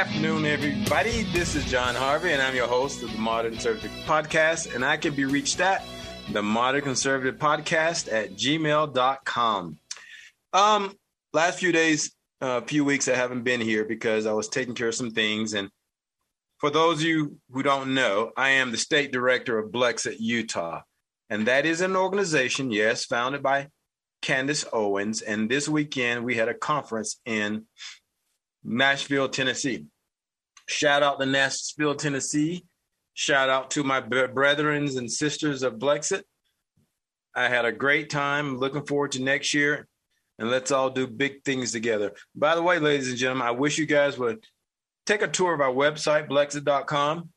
afternoon, everybody. This is Jon Harvey, and I'm your host of the Modern Conservative Podcast. And I can be reached at the Modern Conservative Podcast at gmail.com. Um, last few days, a uh, few weeks, I haven't been here because I was taking care of some things. And for those of you who don't know, I am the state director of Blexit Utah. And that is an organization, yes, founded by Candace Owens. And this weekend, we had a conference in Nashville, Tennessee. Shout out to Nashville, Tennessee. Shout out to my brethren and sisters of Blexit. I had a great time. Looking forward to next year. And let's all do big things together. By the way, ladies and gentlemen, I wish you guys would take a tour of our website, blexit.com,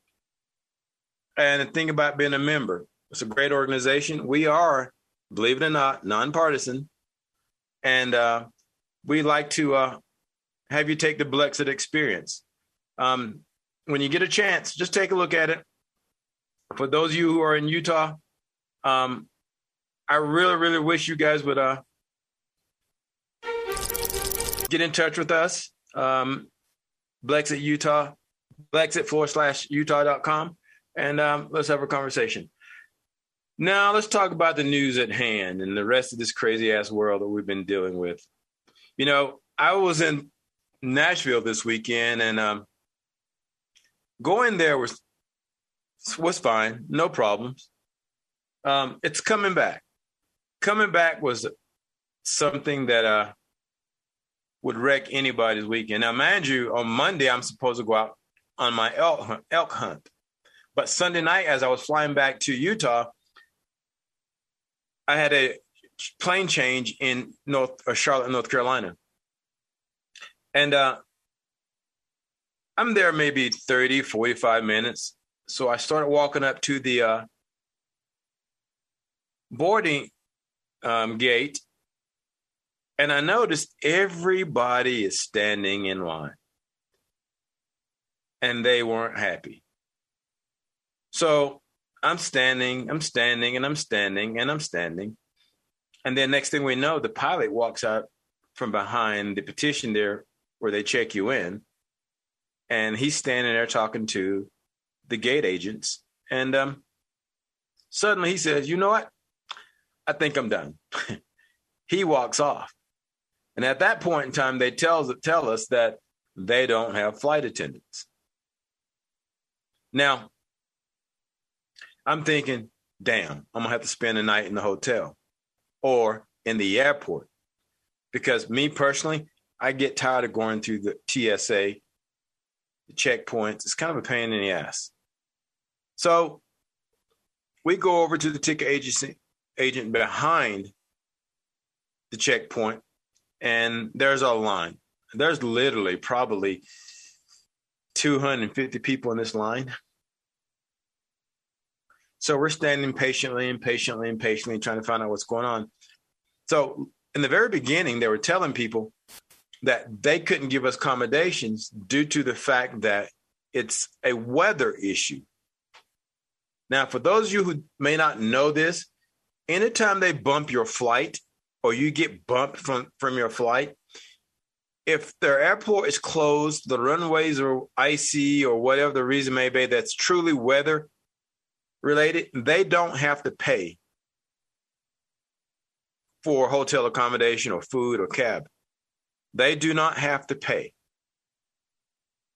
and think about being a member. It's a great organization. We are, believe it or not, nonpartisan. And uh, we like to uh, have you take the Blexit experience. Um, when you get a chance, just take a look at it. For those of you who are in Utah, um, I really, really wish you guys would uh, get in touch with us. Um, Blexit Utah, Blexit forward slash Utah.com, and um, let's have a conversation. Now, let's talk about the news at hand and the rest of this crazy ass world that we've been dealing with. You know, I was in Nashville this weekend, and um, going there was was fine, no problems. Um, it's coming back. Coming back was something that uh, would wreck anybody's weekend. Now, mind you, on Monday I'm supposed to go out on my elk hunt, elk hunt, but Sunday night, as I was flying back to Utah, I had a plane change in North or Charlotte, North Carolina. And uh, I'm there maybe 30, 45 minutes. So I started walking up to the uh, boarding um, gate, and I noticed everybody is standing in line, and they weren't happy. So I'm standing, I'm standing, and I'm standing, and I'm standing. And then next thing we know, the pilot walks out from behind the petition there where they check you in. And he's standing there talking to the gate agents. And um, suddenly he says, You know what? I think I'm done. he walks off. And at that point in time, they tell, tell us that they don't have flight attendants. Now, I'm thinking, damn, I'm going to have to spend the night in the hotel or in the airport. Because me personally, I get tired of going through the TSA, the checkpoints. It's kind of a pain in the ass. So we go over to the ticket agency agent behind the checkpoint, and there's a line. There's literally probably 250 people in this line. So we're standing patiently and patiently and patiently trying to find out what's going on. So in the very beginning, they were telling people that they couldn't give us accommodations due to the fact that it's a weather issue. Now, for those of you who may not know this, anytime they bump your flight or you get bumped from, from your flight, if their airport is closed, the runways are icy or whatever the reason may be that's truly weather related, they don't have to pay for hotel accommodation or food or cab. They do not have to pay.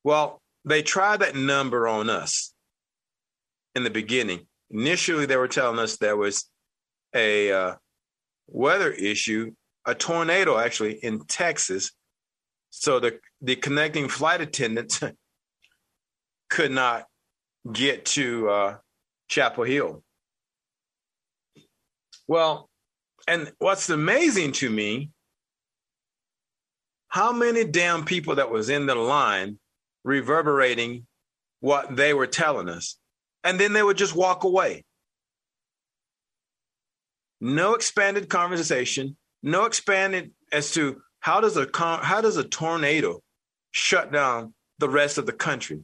Well, they tried that number on us in the beginning. Initially, they were telling us there was a uh, weather issue, a tornado actually in Texas. So the, the connecting flight attendants could not get to uh, Chapel Hill. Well, and what's amazing to me how many damn people that was in the line reverberating what they were telling us? And then they would just walk away. No expanded conversation no expanded as to how does a how does a tornado shut down the rest of the country?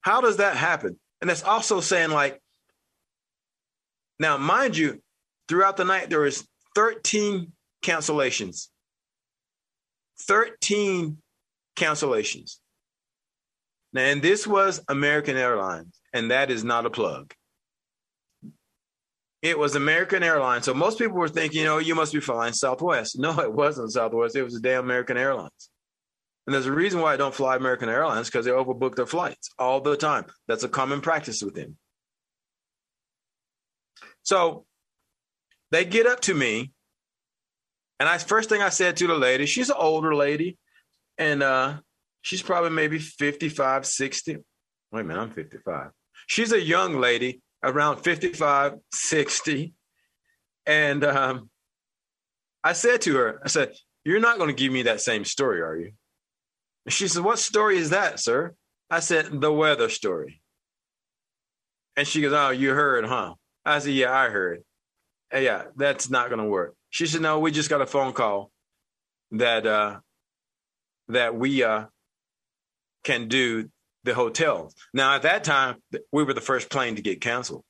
How does that happen? And that's also saying like now mind you throughout the night there was 13 cancellations 13 cancellations. Now, and this was American Airlines, and that is not a plug. It was American Airlines. So most people were thinking, you know, you must be flying Southwest. No, it wasn't Southwest. It was the damn American Airlines. And there's a reason why I don't fly American Airlines because they overbook their flights all the time. That's a common practice with them. So they get up to me, and I first thing I said to the lady, she's an older lady, and uh, she's probably maybe 55, 60. Wait a minute, I'm 55. She's a young lady, around 55, 60. And um, I said to her, I said, You're not going to give me that same story, are you? She said, What story is that, sir? I said, The weather story. And she goes, Oh, you heard, huh? I said, Yeah, I heard. Hey, yeah, that's not going to work. She said, No, we just got a phone call that uh, that we uh, can do the hotels. Now, at that time, we were the first plane to get canceled.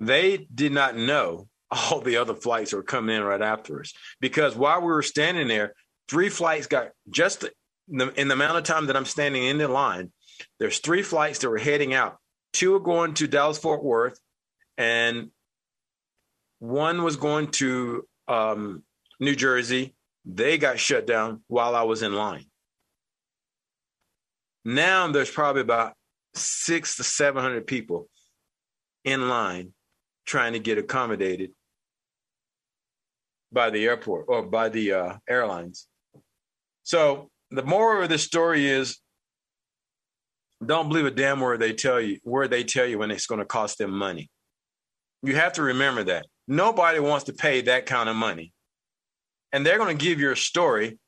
They did not know all the other flights were coming in right after us because while we were standing there, three flights got just in the, in the amount of time that I'm standing in the line. There's three flights that were heading out. Two are going to Dallas Fort Worth, and one was going to um, New Jersey. They got shut down while I was in line. Now there's probably about six to 700 people in line trying to get accommodated by the airport or by the uh, airlines. So the moral of the story is don't believe a damn word they tell you, word they tell you when it's going to cost them money. You have to remember that. Nobody wants to pay that kind of money. And they're going to give you a story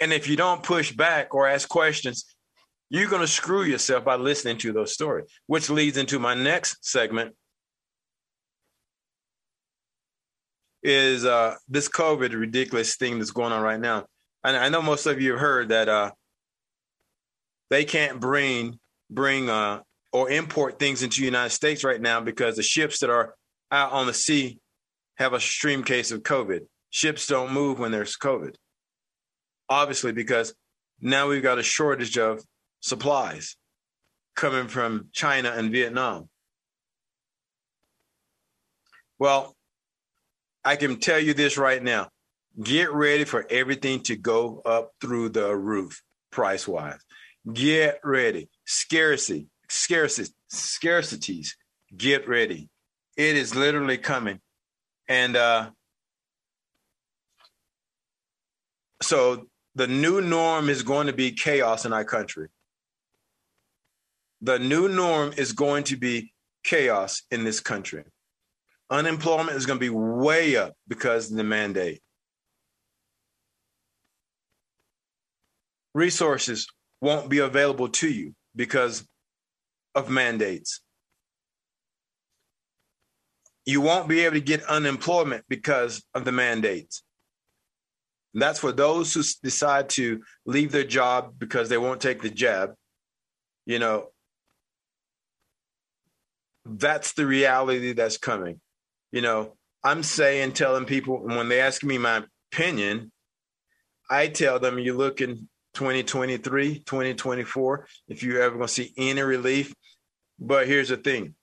and if you don't push back or ask questions, you're going to screw yourself by listening to those stories, which leads into my next segment is uh, this COVID ridiculous thing that's going on right now. And I know most of you have heard that uh, they can't bring bring uh, or import things into the United States right now because the ships that are out on the sea have a extreme case of COVID. Ships don't move when there's COVID obviously because now we've got a shortage of supplies coming from China and Vietnam. Well, I can tell you this right now. Get ready for everything to go up through the roof price wise. Get ready. Scarcity, scarcity, scarcities. Get ready. It is literally coming. And uh so the new norm is going to be chaos in our country. The new norm is going to be chaos in this country. Unemployment is going to be way up because of the mandate. Resources won't be available to you because of mandates. You won't be able to get unemployment because of the mandates. And that's for those who decide to leave their job because they won't take the jab. You know, that's the reality that's coming. You know, I'm saying, telling people when they ask me my opinion, I tell them you look in 2023, 2024, if you're ever going to see any relief. But here's the thing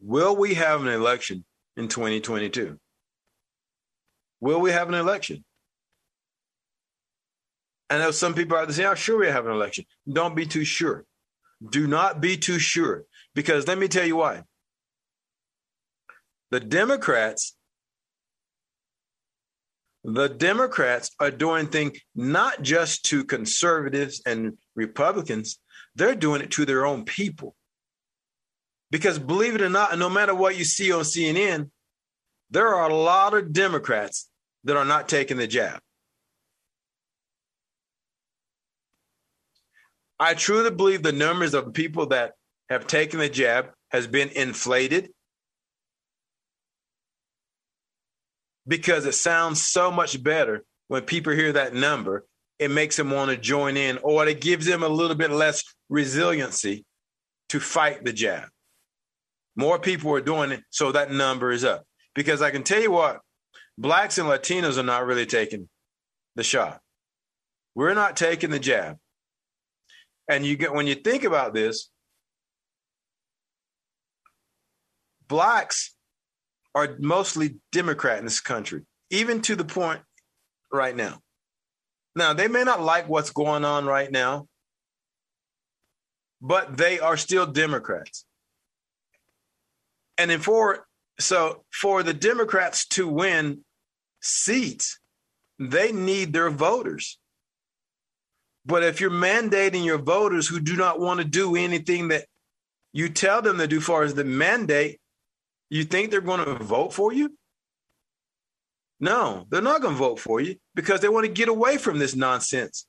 Will we have an election in 2022? Will we have an election? I know some people are saying, "Oh, sure, we have an election." Don't be too sure. Do not be too sure, because let me tell you why. The Democrats, the Democrats are doing things not just to conservatives and Republicans; they're doing it to their own people. Because believe it or not, no matter what you see on CNN, there are a lot of Democrats that are not taking the jab. I truly believe the numbers of people that have taken the jab has been inflated because it sounds so much better when people hear that number. It makes them want to join in, or it gives them a little bit less resiliency to fight the jab. More people are doing it, so that number is up. Because I can tell you what, blacks and Latinos are not really taking the shot. We're not taking the jab. And you get when you think about this, blacks are mostly Democrat in this country, even to the point right now. Now, they may not like what's going on right now, but they are still Democrats. And then for so for the Democrats to win seats, they need their voters. But if you're mandating your voters who do not want to do anything that you tell them to do, far as the mandate, you think they're going to vote for you? No, they're not going to vote for you because they want to get away from this nonsense.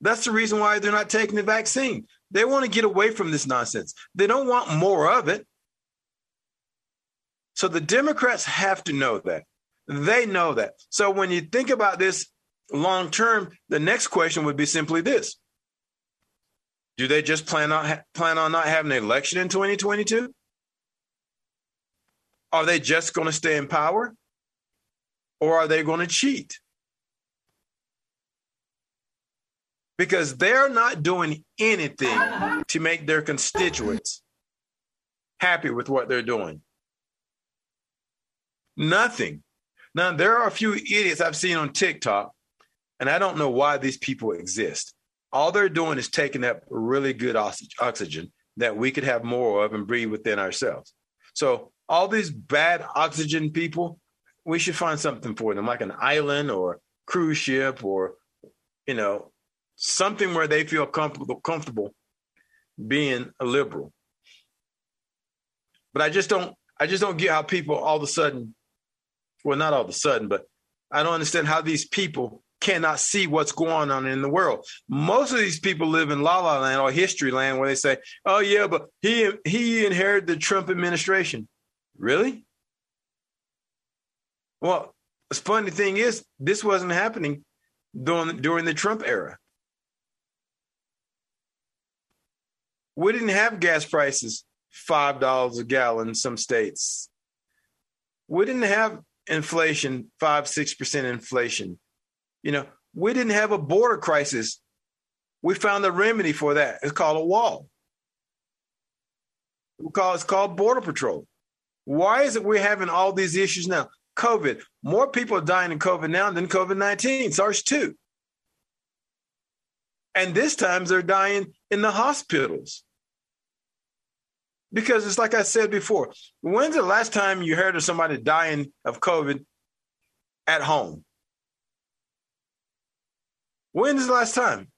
That's the reason why they're not taking the vaccine. They want to get away from this nonsense. They don't want more of it. So the Democrats have to know that. They know that. So when you think about this long term, the next question would be simply this: Do they just plan on plan on not having an election in 2022? Are they just going to stay in power, or are they going to cheat? Because they're not doing anything to make their constituents happy with what they're doing. Nothing. Now, there are a few idiots I've seen on TikTok, and I don't know why these people exist. All they're doing is taking up really good oxygen that we could have more of and breathe within ourselves. So, all these bad oxygen people, we should find something for them, like an island or cruise ship or, you know, something where they feel comfortable, comfortable being a liberal. But I just don't, I just don't get how people all of a sudden well, not all of a sudden, but I don't understand how these people cannot see what's going on in the world. Most of these people live in la la land or history land where they say, "Oh yeah, but he he inherited the Trump administration." Really? Well, the funny thing is, this wasn't happening during during the Trump era. We didn't have gas prices five dollars a gallon in some states. We didn't have inflation, five, six percent inflation. You know, we didn't have a border crisis. We found a remedy for that. It's called a wall. We call it's called border patrol. Why is it we're having all these issues now? COVID. More people are dying in COVID now than COVID 19, SARS 2. And this time they're dying in the hospitals. Because it's like I said before, when's the last time you heard of somebody dying of COVID at home? When's the last time?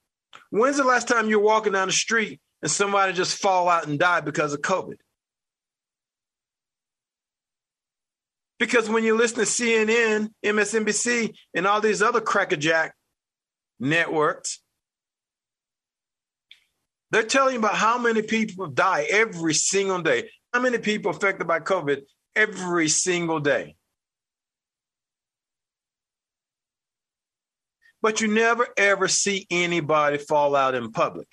When's the last time you're walking down the street and somebody just fall out and die because of COVID? Because when you listen to CNN, MSNBC, and all these other crackerjack networks, they're telling you about how many people die every single day. How many people affected by COVID every single day? But you never ever see anybody fall out in public.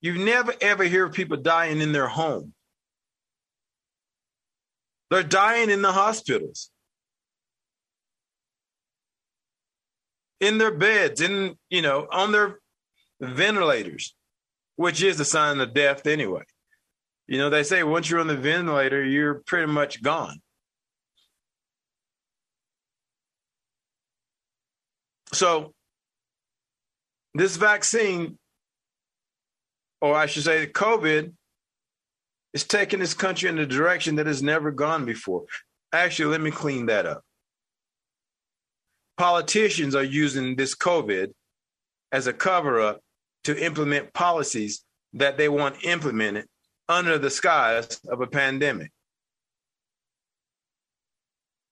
You never ever hear people dying in their home. They're dying in the hospitals, in their beds, in you know, on their ventilators which is a sign of death anyway. You know, they say once you're on the ventilator, you're pretty much gone. So, this vaccine, or I should say, the COVID, is taking this country in a direction that has never gone before. Actually, let me clean that up. Politicians are using this COVID as a cover up to implement policies that they want implemented under the skies of a pandemic.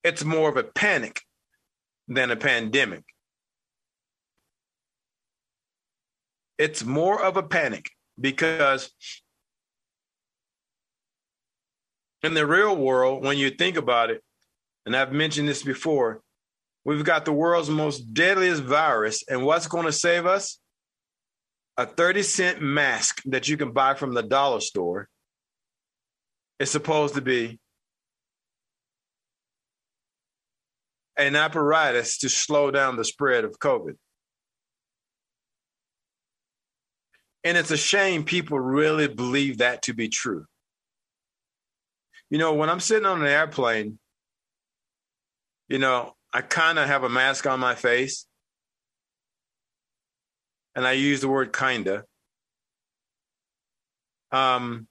It's more of a panic than a pandemic. It's more of a panic because in the real world, when you think about it, and I've mentioned this before, we've got the world's most deadliest virus. And what's going to save us? A 30 cent mask that you can buy from the dollar store is supposed to be an apparatus to slow down the spread of COVID. And it's a shame people really believe that to be true. You know, when I'm sitting on an airplane, you know, I kind of have a mask on my face. And I use the word kinda. Um,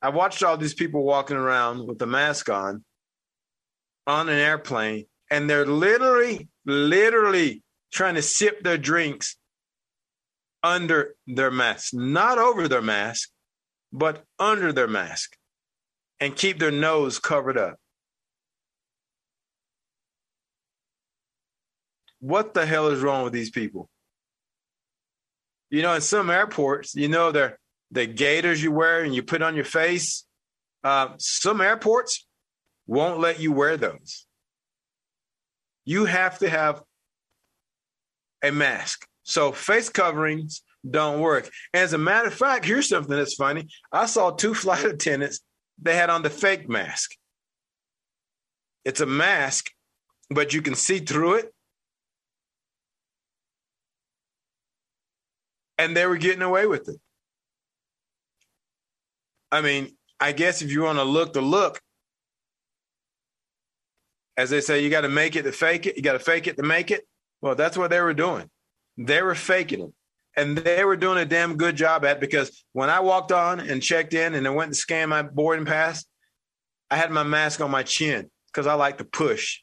I watched all these people walking around with the mask on on an airplane, and they're literally, literally trying to sip their drinks under their mask, not over their mask, but under their mask, and keep their nose covered up. What the hell is wrong with these people? You know, in some airports, you know, they're the gaiters you wear and you put on your face. Uh, some airports won't let you wear those. You have to have a mask. So face coverings don't work. As a matter of fact, here's something that's funny. I saw two flight attendants, they had on the fake mask. It's a mask, but you can see through it. And they were getting away with it. I mean, I guess if you want to look the look, as they say, you got to make it to fake it. You got to fake it to make it. Well, that's what they were doing. They were faking it. And they were doing a damn good job at because when I walked on and checked in and I went to scan my boarding pass, I had my mask on my chin because I like to push.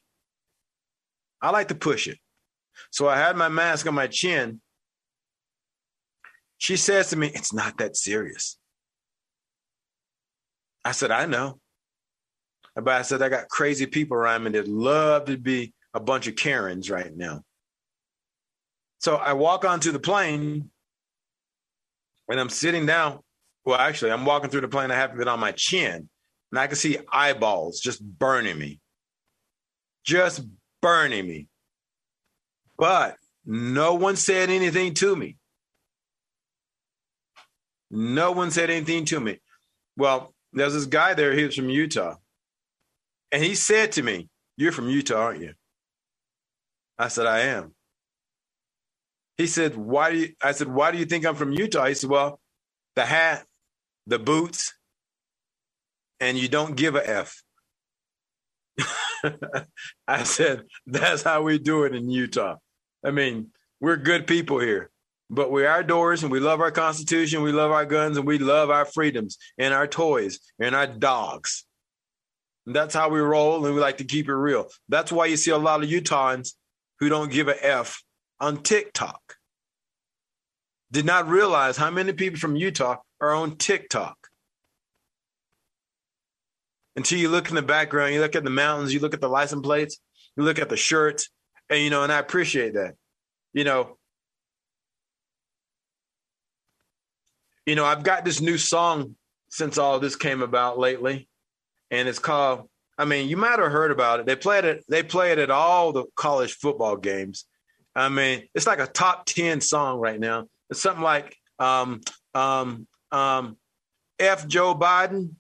I like to push it. So I had my mask on my chin. She says to me, It's not that serious. I said, I know. But I said, I got crazy people around me that love to be a bunch of Karens right now. So I walk onto the plane and I'm sitting down. Well, actually, I'm walking through the plane. I have it on my chin and I can see eyeballs just burning me, just burning me. But no one said anything to me. No one said anything to me. Well, there's this guy there, he was from Utah. And he said to me, You're from Utah, aren't you? I said, I am. He said, Why do you I said, Why do you think I'm from Utah? He said, Well, the hat, the boots, and you don't give a F. I said, That's how we do it in Utah. I mean, we're good people here but we're outdoors and we love our Constitution, we love our guns, and we love our freedoms and our toys and our dogs. And that's how we roll, and we like to keep it real. That's why you see a lot of Utahns who don't give a F on TikTok. Did not realize how many people from Utah are on TikTok. Until you look in the background, you look at the mountains, you look at the license plates, you look at the shirts, and you know, and I appreciate that. You know, you know, I've got this new song since all this came about lately, and it's called. I mean, you might have heard about it. They played it. They play it at all the college football games. I mean, it's like a top ten song right now. It's something like um, um, um, "F Joe Biden."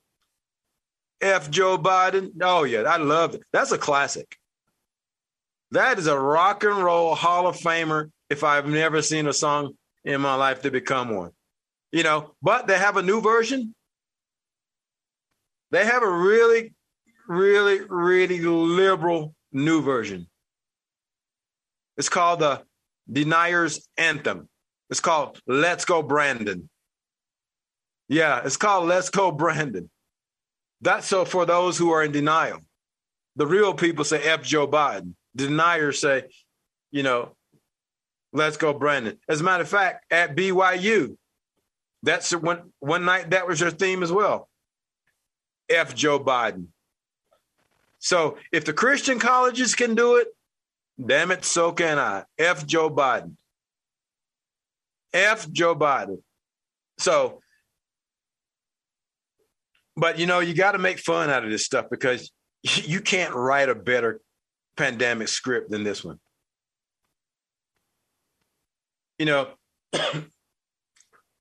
F Joe Biden. Oh yeah, I love it. That's a classic. That is a rock and roll Hall of Famer. If I've never seen a song in my life to become one you know, but they have a new version. They have a really, really, really liberal new version. It's called the Deniers Anthem. It's called Let's Go Brandon. Yeah, it's called Let's Go Brandon. That's so for those who are in denial. The real people say F Joe Biden. Deniers say, you know, let's go Brandon. As a matter of fact, at BYU, that's one one night that was their theme as well. F Joe Biden. So if the Christian colleges can do it, damn it, so can I. F Joe Biden. F Joe Biden. So, but you know, you got to make fun out of this stuff because you can't write a better pandemic script than this one. You know,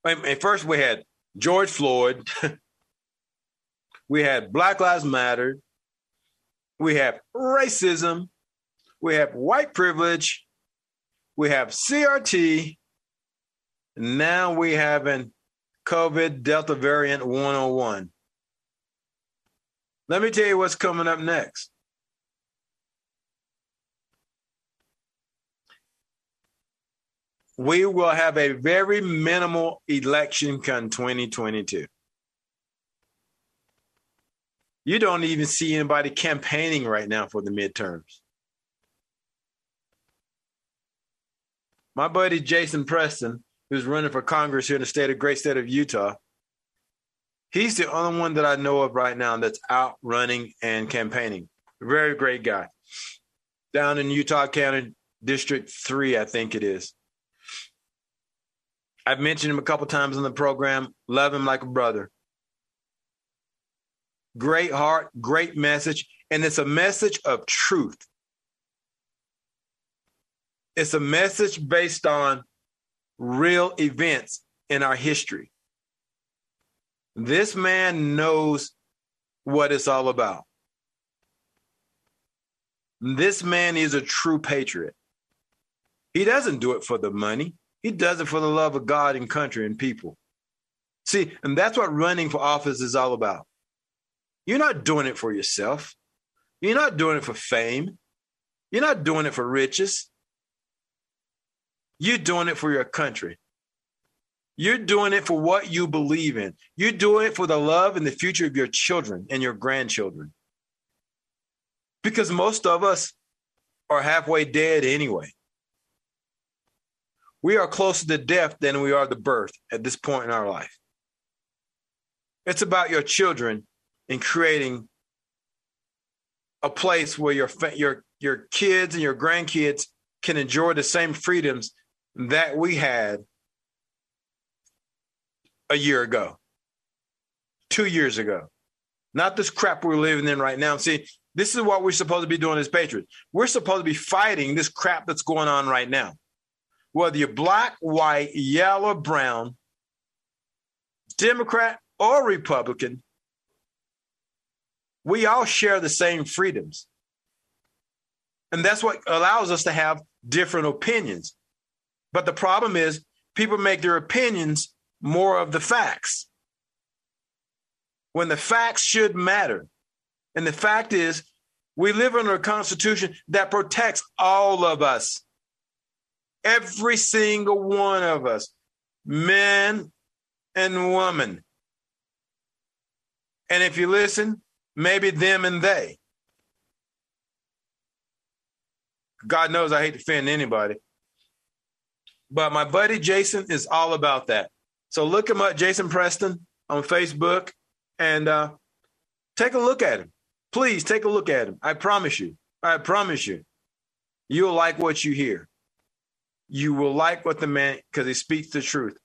And first we had George Floyd. we had Black Lives Matter. We have racism. We have white privilege. We have CRT. Now we having COVID Delta variant 101. Let me tell you what's coming up next. We will have a very minimal election come 2022. You don't even see anybody campaigning right now for the midterms. My buddy Jason Preston, who's running for Congress here in the state of great state of Utah, he's the only one that I know of right now that's out running and campaigning. Very great guy. Down in Utah County, District 3, I think it is. I've mentioned him a couple times on the program. Love him like a brother. Great heart, great message. And it's a message of truth. It's a message based on real events in our history. This man knows what it's all about. This man is a true patriot. He doesn't do it for the money. He does it for the love of God and country and people. See, and that's what running for office is all about. You're not doing it for yourself. You're not doing it for fame. You're not doing it for riches. You're doing it for your country. You're doing it for what you believe in. You're doing it for the love and the future of your children and your grandchildren. Because most of us are halfway dead anyway. We are closer to death than we are to birth at this point in our life. It's about your children and creating a place where your your your kids and your grandkids can enjoy the same freedoms that we had a year ago, two years ago. Not this crap we're living in right now. See, this is what we're supposed to be doing as patriots. We're supposed to be fighting this crap that's going on right now. Whether you're black, white, yellow, brown, Democrat, or Republican, we all share the same freedoms. And that's what allows us to have different opinions. But the problem is, people make their opinions more of the facts when the facts should matter. And the fact is, we live under a constitution that protects all of us, every single one of us, men and women. And if you listen, maybe them and they. God knows I hate to offend anybody. But my buddy Jason is all about that. So look him up, Jason Preston, on Facebook, and uh, take a look at him. Please take a look at him. I promise you. I promise you. You'll like what you hear. You will like what the man, because he speaks the truth.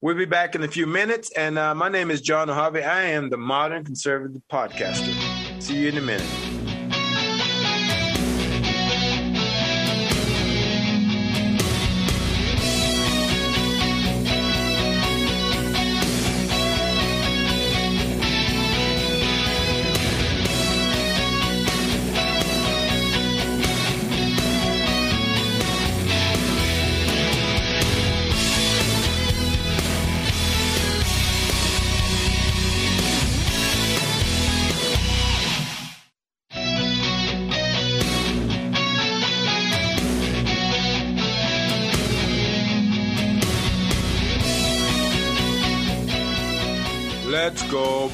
We'll be back in a few minutes. And uh, my name is Jon Harvey. I am the modern conservative podcaster. See you in a minute.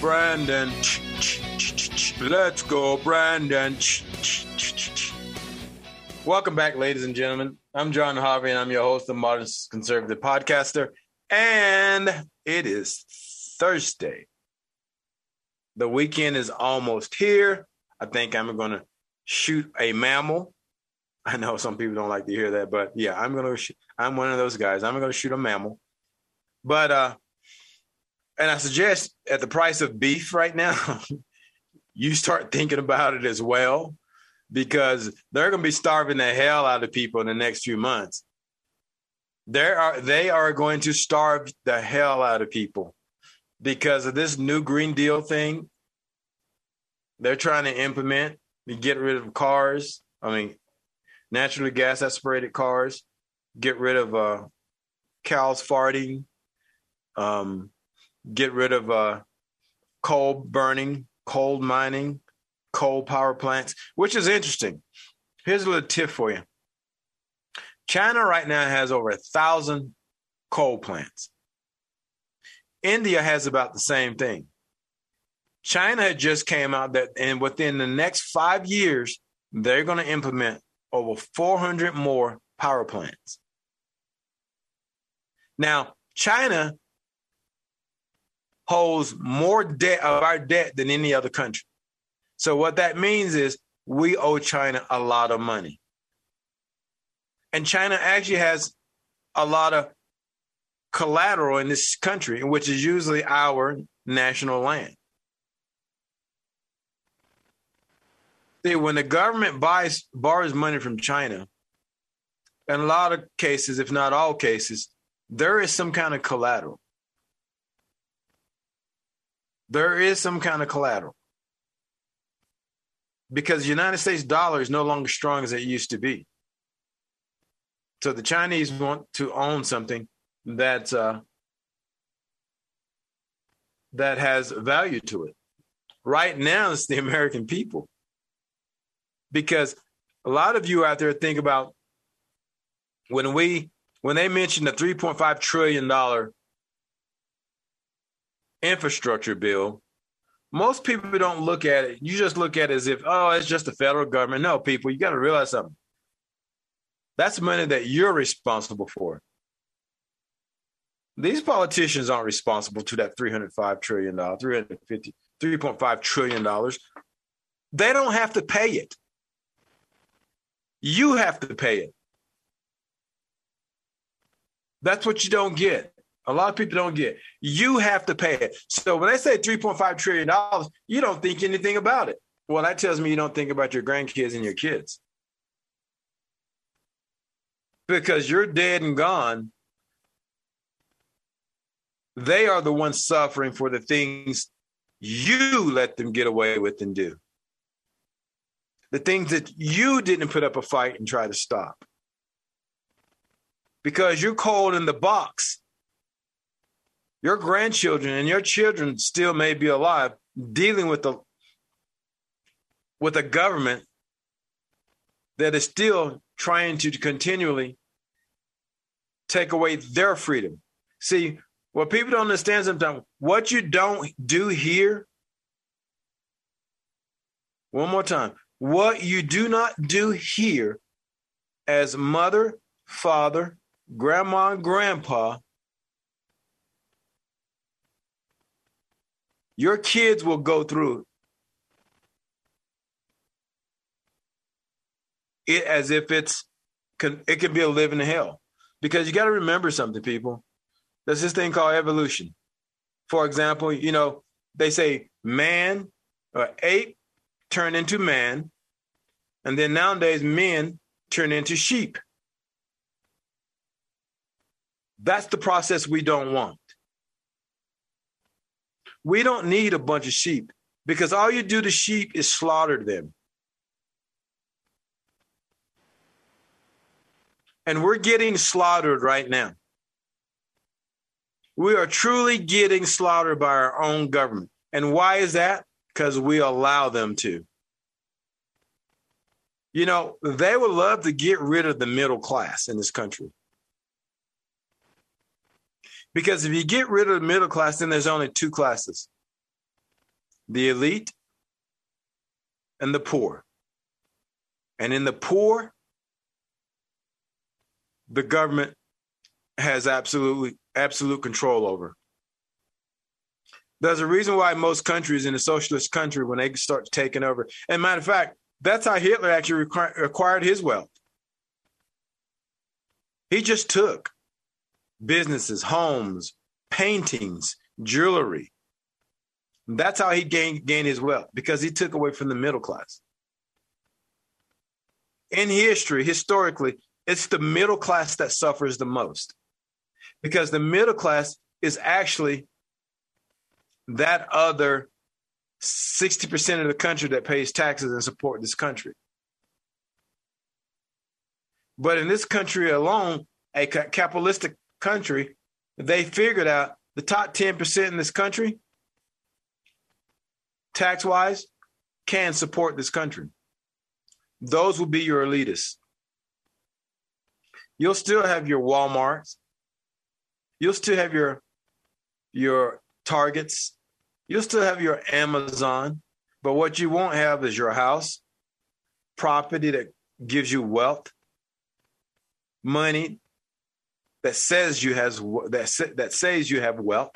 Brandon. Let's go, Brandon. Welcome back, ladies and gentlemen. I'm Jon Harvey, and I'm your host, the Modern Conservative Podcaster. And it is Thursday. The weekend is almost here. I think I'm going to shoot a mammal. I know some people don't like to hear that, but yeah, I'm going to. Sh- I'm one of those guys. I'm going to shoot a mammal. But uh, and I suggest at the price of beef right now, you start thinking about it as well, because they're going to be starving the hell out of people in the next few months. They are they are going to starve the hell out of people because of this new Green Deal thing. They're trying to implement to get rid of cars. I mean, naturally gas aspirated cars, get rid of uh, cows farting, um, get rid of uh, coal burning, coal mining, coal power plants, which is interesting. Here's a little tip for you. China right now has over a thousand coal plants. India has about the same thing. China just came out that, and within the next five years, they're going to implement over 400 more power plants. Now, China holds more debt of our debt than any other country. So what that means is we owe China a lot of money. And China actually has a lot of collateral in this country, which is usually our national land. See, when the government buys borrows money from China, in a lot of cases, if not all cases, there is some kind of collateral. There is some kind of collateral. Because the United States dollar is no longer strong as it used to be. So the Chinese want to own something that uh, that has value to it. Right now, it's the American people, because a lot of you out there think about when we when they mention the 3.5 trillion dollar infrastructure bill most people don't look at it. You just look at it as if oh it's just the federal government. No people you got to realize something. That's money that you're responsible for. These politicians aren't responsible to that 305 trillion dollars 350 3.5 trillion dollars. They don't have to pay it. You have to pay it. That's what you don't get a lot of people don't get you have to pay it so when they say 3.5 trillion dollars you don't think anything about it well that tells me you don't think about your grandkids and your kids because you're dead and gone they are the ones suffering for the things you let them get away with and do. The things that you didn't put up a fight and try to stop. Because you're cold in the box. Your grandchildren and your children still may be alive dealing with the with a government that is still trying to continually take away their freedom. See, what people don't understand sometimes, what you don't do here, one more time, what you do not do here as mother, father, grandma, and grandpa, your kids will go through it as if it's it can be a living hell because you got to remember something people there's this thing called evolution. For example, you know, they say man or ape turn into man, and then nowadays men turn into sheep. That's the process we don't want. We don't need a bunch of sheep because all you do to sheep is slaughter them. And we're getting slaughtered right now. We are truly getting slaughtered by our own government. And why is that? Because we allow them to. You know, they would love to get rid of the middle class in this country. Because if you get rid of the middle class, then there's only two classes the elite and the poor. And in the poor, the government has absolutely absolute control over. There's a reason why most countries in a socialist country, when they start taking over, and matter of fact, that's how Hitler actually acquired his wealth. He just took businesses, homes, paintings, jewelry. That's how he gained, gained his wealth because he took away from the middle class. In history, historically, it's the middle class that suffers the most because the middle class is actually that other 60% of the country that pays taxes and support this country. But in this country alone, a capitalistic country, they figured out the top 10% in this country, tax wise, can support this country. Those will be your elitists. You'll still have your Walmarts. You'll still have your your Targets. You'll still have your Amazon. But what you won't have is your house, property that gives you wealth, money that says you has that that says you have wealth.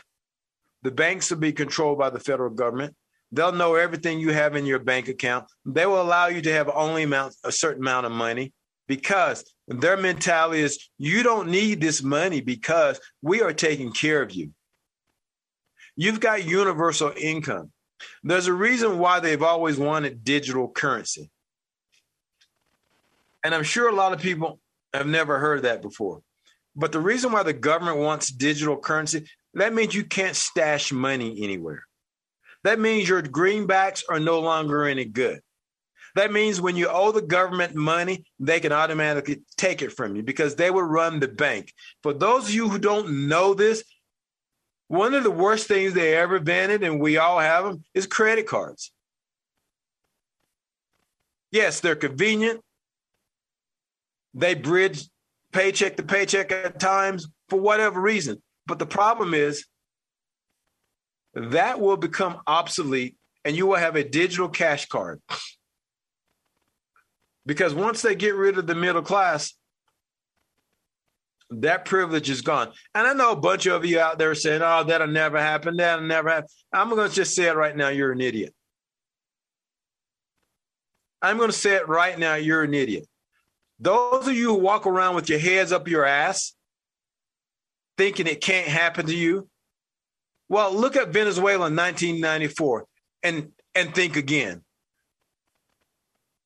The banks will be controlled by the federal government. They'll know everything you have in your bank account. They will allow you to have only amount a certain amount of money because their mentality is you don't need this money because we are taking care of you. You've got universal income. There's a reason why they've always wanted digital currency. And I'm sure a lot of people have never heard that before. But the reason why the government wants digital currency, that means you can't stash money anywhere. That means your greenbacks are no longer any good. That means when you owe the government money, they can automatically take it from you because they will run the bank. For those of you who don't know this, one of the worst things they ever invented, and we all have them, is credit cards. Yes, they're convenient. They bridge paycheck to paycheck at times for whatever reason. But the problem is that will become obsolete and you will have a digital cash card. Because once they get rid of the middle class, that privilege is gone. And I know a bunch of you out there saying, oh, that'll never happen. That'll never happen. I'm going to just say it right now. You're an idiot. I'm going to say it right now. You're an idiot. Those of you who walk around with your heads up your ass, thinking it can't happen to you, well, look at Venezuela in 1994 and, and think again.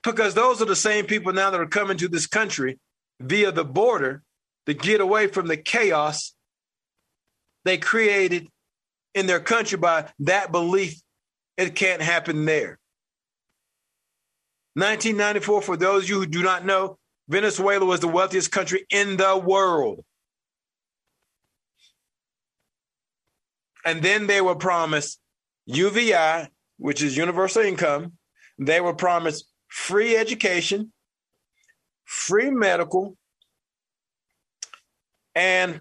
Because those are the same people now that are coming to this country via the border to get away from the chaos they created in their country by that belief it can't happen there. 1994, for those of you who do not know, Venezuela was the wealthiest country in the world. And then they were promised UBI, which is universal income. They were promised free education, free medical, and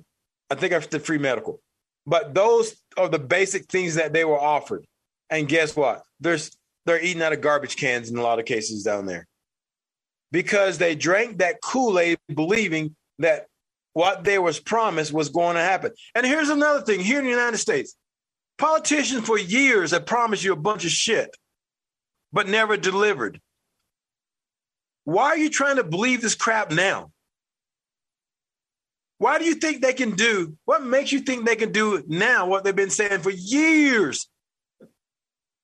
I think I did free medical. But those are the basic things that they were offered. And guess what? There's they're eating out of garbage cans in a lot of cases down there. Because they drank that Kool-Aid believing that what they was promised was going to happen. And here's another thing here in the United States. Politicians for years have promised you a bunch of shit, but never delivered. Why are you trying to believe this crap now? Why do you think they can do what makes you think they can do now what they've been saying for years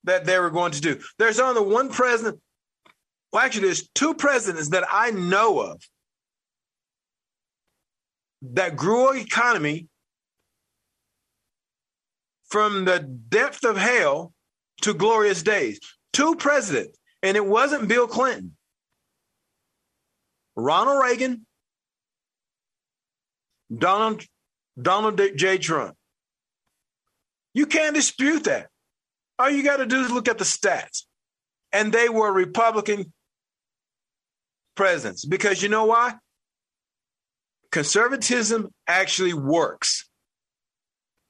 that they were going to do? There's only one president, well, actually, there's two presidents that I know of that grew an economy from the depth of hell to glorious days. Two presidents, and it wasn't Bill Clinton. Ronald Reagan Donald Donald J. Trump. You can't dispute that. All you got to do is look at the stats. And they were Republican presidents because you know why? Conservatism actually works.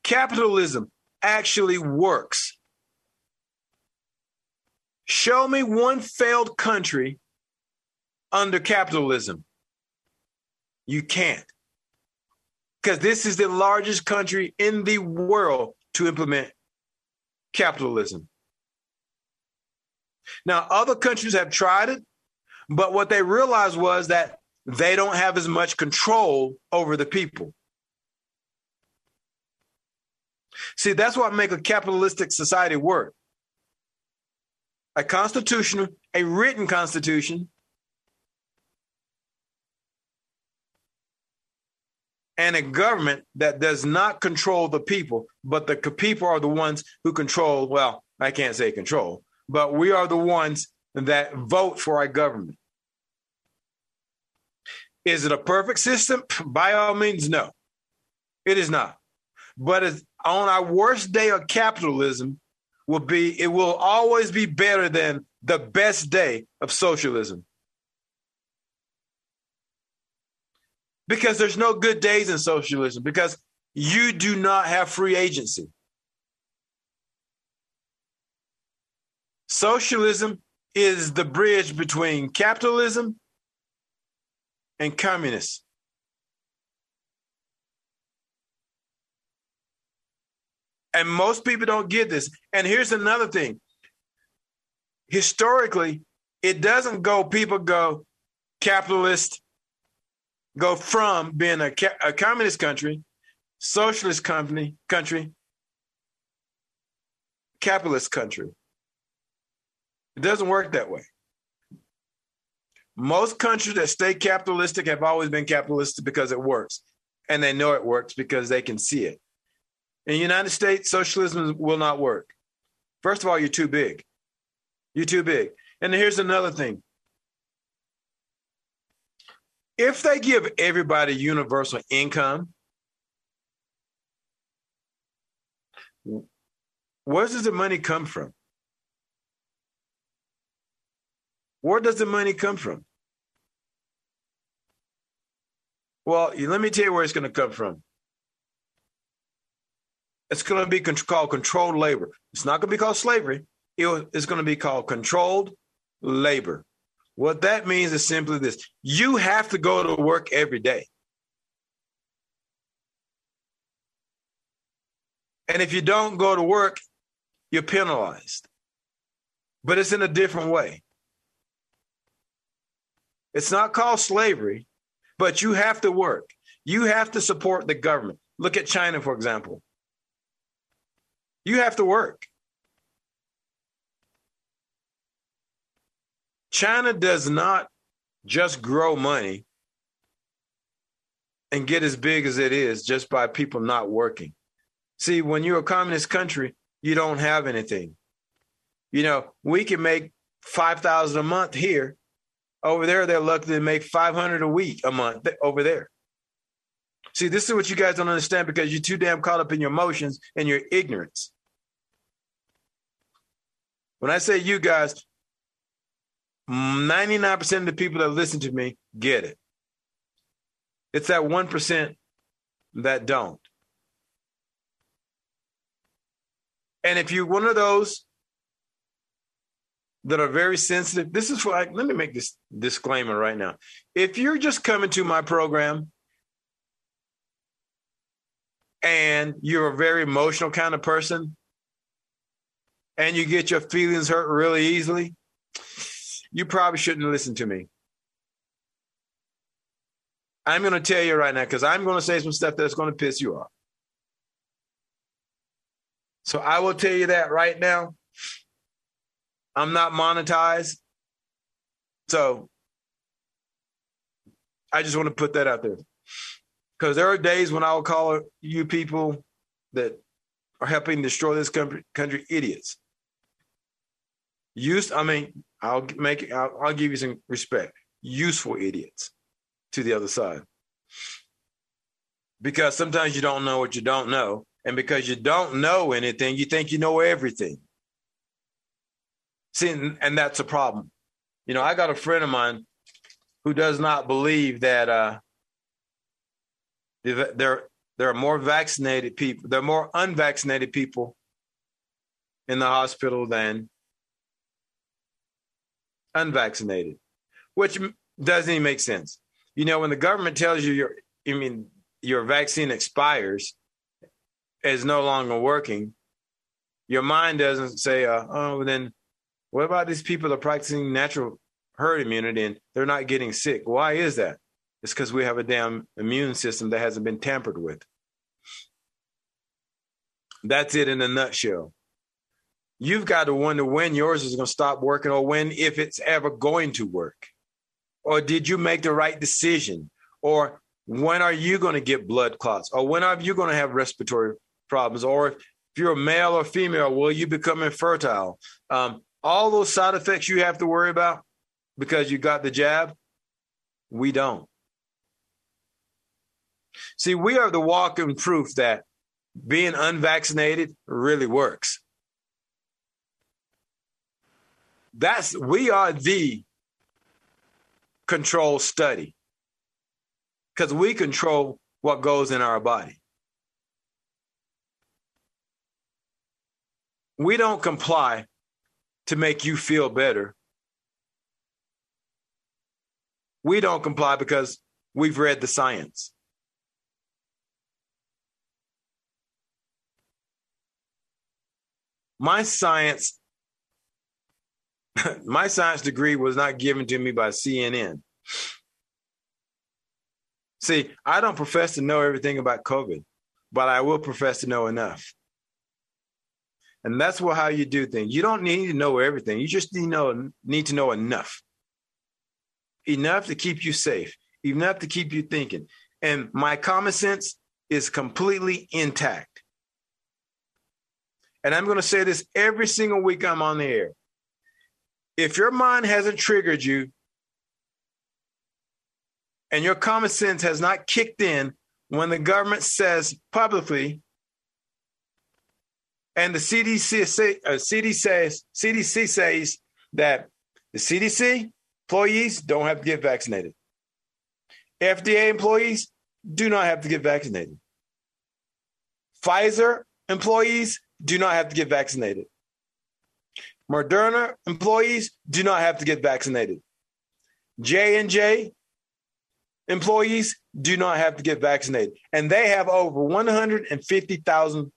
Capitalism actually works. Show me one failed country under capitalism. You can't because this is the largest country in the world to implement capitalism. Now, other countries have tried it, but what they realized was that they don't have as much control over the people. See, that's what make a capitalistic society work. A constitutional, a written constitution and a government that does not control the people, but the people are the ones who control. Well, I can't say control, but we are the ones that vote for our government. Is it a perfect system? By all means, no. It is not. But on our worst day of capitalism will be it will always be better than the best day of socialism. Because there's no good days in socialism because you do not have free agency. Socialism is the bridge between capitalism and communism. And most people don't get this. And here's another thing historically, it doesn't go, people go capitalist, go from being a, a communist country, socialist company, country, capitalist country. It doesn't work that way. Most countries that stay capitalistic have always been capitalistic because it works. And they know it works because they can see it. In the United States, socialism will not work. First of all, you're too big. You're too big. And here's another thing. If they give everybody universal income, where does the money come from? Where does the money come from? Well, let me tell you where it's going to come from. It's going to be called controlled labor. It's not going to be called slavery. It's going to be called controlled labor. What that means is simply this you have to go to work every day. And if you don't go to work, you're penalized. But it's in a different way. It's not called slavery, but you have to work. You have to support the government. Look at China, for example. You have to work. China does not just grow money and get as big as it is just by people not working. See, when you're a communist country, you don't have anything. You know, we can make 5,000 a month here over there, they're lucky to make 500 a week a month over there. See, this is what you guys don't understand because you're too damn caught up in your emotions and your ignorance. When I say you guys, 99% of the people that listen to me get it. It's that 1% that don't. And if you're one of those that are very sensitive. This is why, let me make this disclaimer right now. If you're just coming to my program and you're a very emotional kind of person and you get your feelings hurt really easily, you probably shouldn't listen to me. I'm going to tell you right now because I'm going to say some stuff that's going to piss you off. So I will tell you that right now. I'm not monetized. So I just want to put that out there. Because there are days when I will call you people that are helping destroy this country, idiots. Use, I mean, I'll make, I'll, I'll give you some respect. Useful idiots to the other side. Because sometimes you don't know what you don't know. And because you don't know anything, you think you know everything. See, and that's a problem. You know, I got a friend of mine who does not believe that uh, there there are more vaccinated people, there are more unvaccinated people in the hospital than unvaccinated, which doesn't even make sense. You know, when the government tells you your, I mean, your vaccine expires, is no longer working, your mind doesn't say, uh, "Oh, then what about these people that are practicing natural herd immunity and they're not getting sick? Why is that? It's because we have a damn immune system that hasn't been tampered with. That's it in a nutshell. You've got to wonder when yours is going to stop working or when, if it's ever going to work. Or did you make the right decision? Or when are you going to get blood clots? Or when are you going to have respiratory problems? Or if you're a male or female, will you become infertile? Um, all those side effects you have to worry about because you got the jab, we don't. See, we are the walking proof that being unvaccinated really works. That's we are the control study because we control what goes in our body. We don't comply to make you feel better. We don't comply because we've read the science. My science my science degree was not given to me by CNN. See, I don't profess to know everything about COVID, but I will profess to know enough. And that's what how you do things. You don't need to know everything. You just need to know need to know enough. Enough to keep you safe, enough to keep you thinking. And my common sense is completely intact. And I'm going to say this every single week I'm on the air if your mind hasn't triggered you and your common sense has not kicked in when the government says publicly and the CDC, uh, CDC, says, CDC says that the CDC employees don't have to get vaccinated. FDA employees do not have to get vaccinated. Pfizer employees do not have to get vaccinated. Moderna employees do not have to get vaccinated. J and J employees do not have to get vaccinated, and they have over 150,000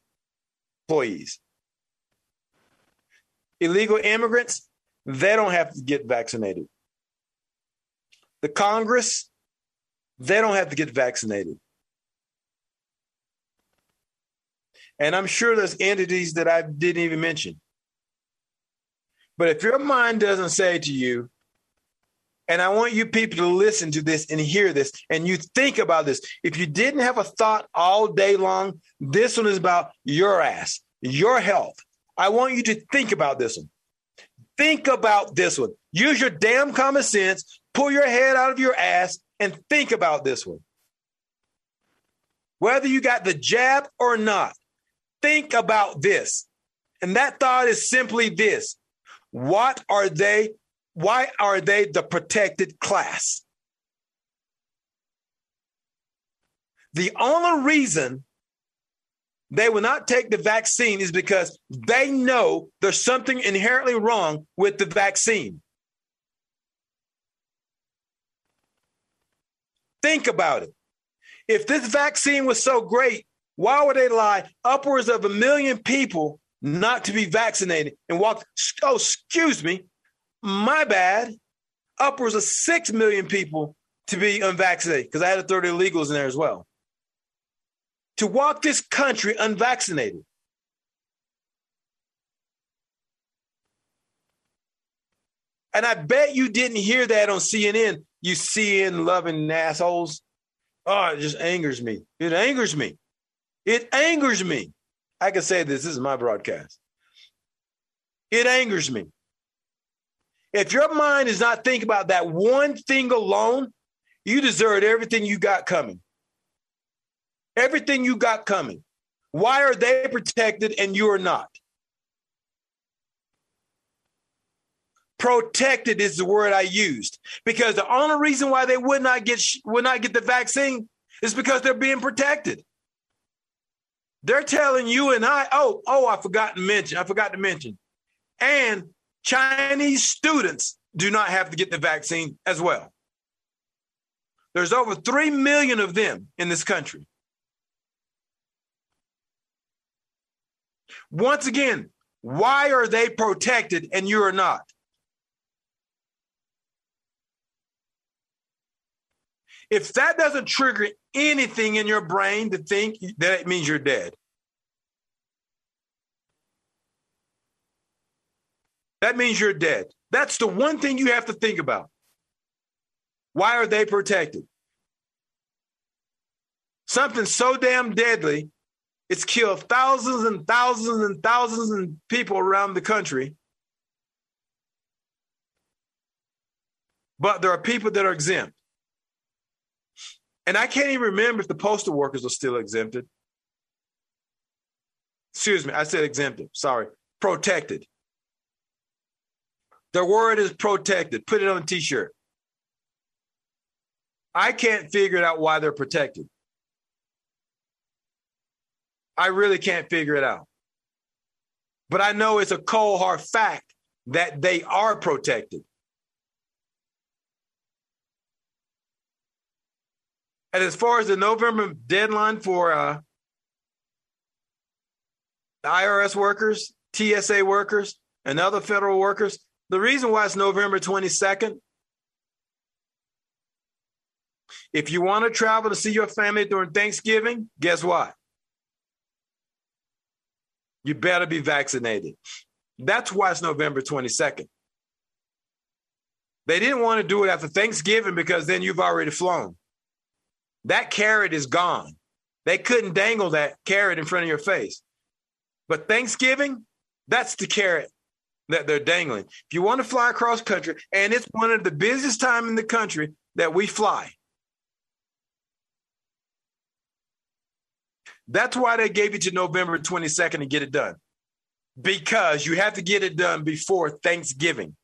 employees. Illegal immigrants, they don't have to get vaccinated. The Congress, they don't have to get vaccinated. And I'm sure there's entities that I didn't even mention. But if your mind doesn't say to you, and I want you people to listen to this and hear this, and you think about this. If you didn't have a thought all day long, this one is about your ass, your health. I want you to think about this one. Think about this one. Use your damn common sense, pull your head out of your ass, and think about this one. Whether you got the jab or not, think about this. And that thought is simply this what are they? Why are they the protected class? The only reason they will not take the vaccine is because they know there's something inherently wrong with the vaccine. Think about it. If this vaccine was so great, why would they lie upwards of a million people not to be vaccinated and walk, oh, excuse me, my bad, upwards of 6 million people to be unvaccinated because I had a 30 illegals in there as well. To walk this country unvaccinated. And I bet you didn't hear that on CNN, you CNN loving assholes. Oh, it just angers me. It angers me. It angers me. I can say this, this is my broadcast. It angers me. If your mind is not thinking about that one thing alone, you deserve everything you got coming. Everything you got coming. Why are they protected and you are not? Protected is the word I used because the only reason why they would not get would not get the vaccine is because they're being protected. They're telling you and I, oh, oh, I forgot to mention, I forgot to mention. And Chinese students do not have to get the vaccine as well. There's over 3 million of them in this country. Once again, why are they protected and you are not? If that doesn't trigger anything in your brain to think, that it means you're dead. That means you're dead. That's the one thing you have to think about. Why are they protected? Something so damn deadly, it's killed thousands and thousands and thousands of people around the country. But there are people that are exempt. And I can't even remember if the postal workers are still exempted. Excuse me, I said exempted. Sorry, protected. The word is protected. Put it on a t shirt. I can't figure it out why they're protected. I really can't figure it out. But I know it's a cold hard fact that they are protected. And as far as the November deadline for uh, IRS workers, TSA workers, and other federal workers, the reason why it's November 22nd, if you want to travel to see your family during Thanksgiving, guess what? You better be vaccinated. That's why it's November 22nd. They didn't want to do it after Thanksgiving because then you've already flown. That carrot is gone. They couldn't dangle that carrot in front of your face. But Thanksgiving, that's the carrot that they're dangling. If you want to fly across country, and it's one of the busiest time in the country that we fly. That's why they gave it to November 22nd to get it done. Because you have to get it done before Thanksgiving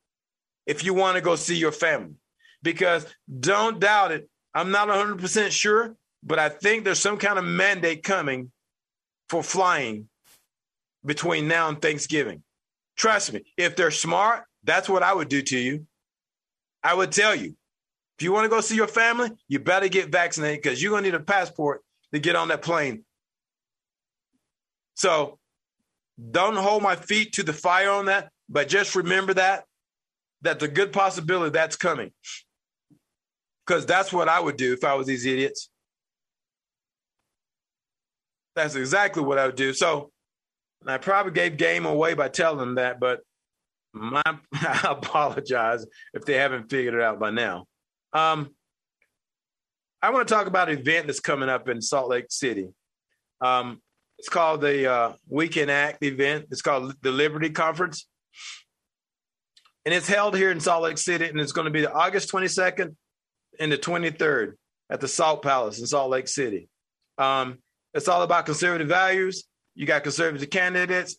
if you want to go see your family. Because don't doubt it, I'm not 100% sure, but I think there's some kind of mandate coming for flying between now and Thanksgiving. Trust me, if they're smart, that's what I would do to you. I would tell you if you want to go see your family, you better get vaccinated because you're going to need a passport to get on that plane. So don't hold my feet to the fire on that, but just remember that, that's a good possibility that's coming because that's what I would do if I was these idiots. That's exactly what I would do. So I probably gave game away by telling them that, but my, I apologize if they haven't figured it out by now. Um, I want to talk about an event that's coming up in Salt Lake City. Um, it's called the uh, Weekend Act event. It's called the Liberty Conference. And it's held here in Salt Lake City, and it's going to be the August 22nd and the 23rd at the Salt Palace in Salt Lake City. Um, it's all about conservative values. You got conservative candidates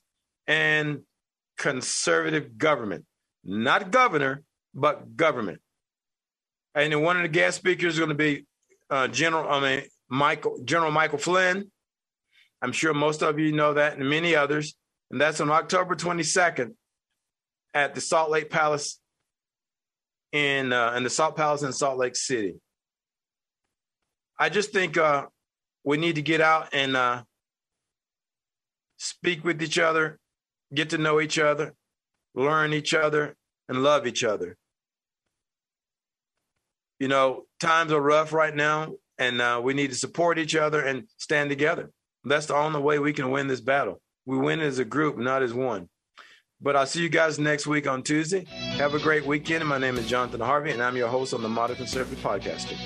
and conservative government, not governor, but government. And then one of the guest speakers is going to be uh, General, I mean, Michael, General Michael Flynn. I'm sure most of you know that, and many others. And that's on October 22nd at the Salt Lake Palace in uh, in the Salt Palace in Salt Lake City. I just think uh, we need to get out and uh, speak with each other, get to know each other, learn each other, and love each other. You know, times are rough right now, and uh, we need to support each other and stand together. That's the only way we can win this battle. We win as a group, not as one. But I'll see you guys next week on Tuesday. Have a great weekend. My name is Jonathan Harvey, and I'm your host on the Modern Conservative Podcaster.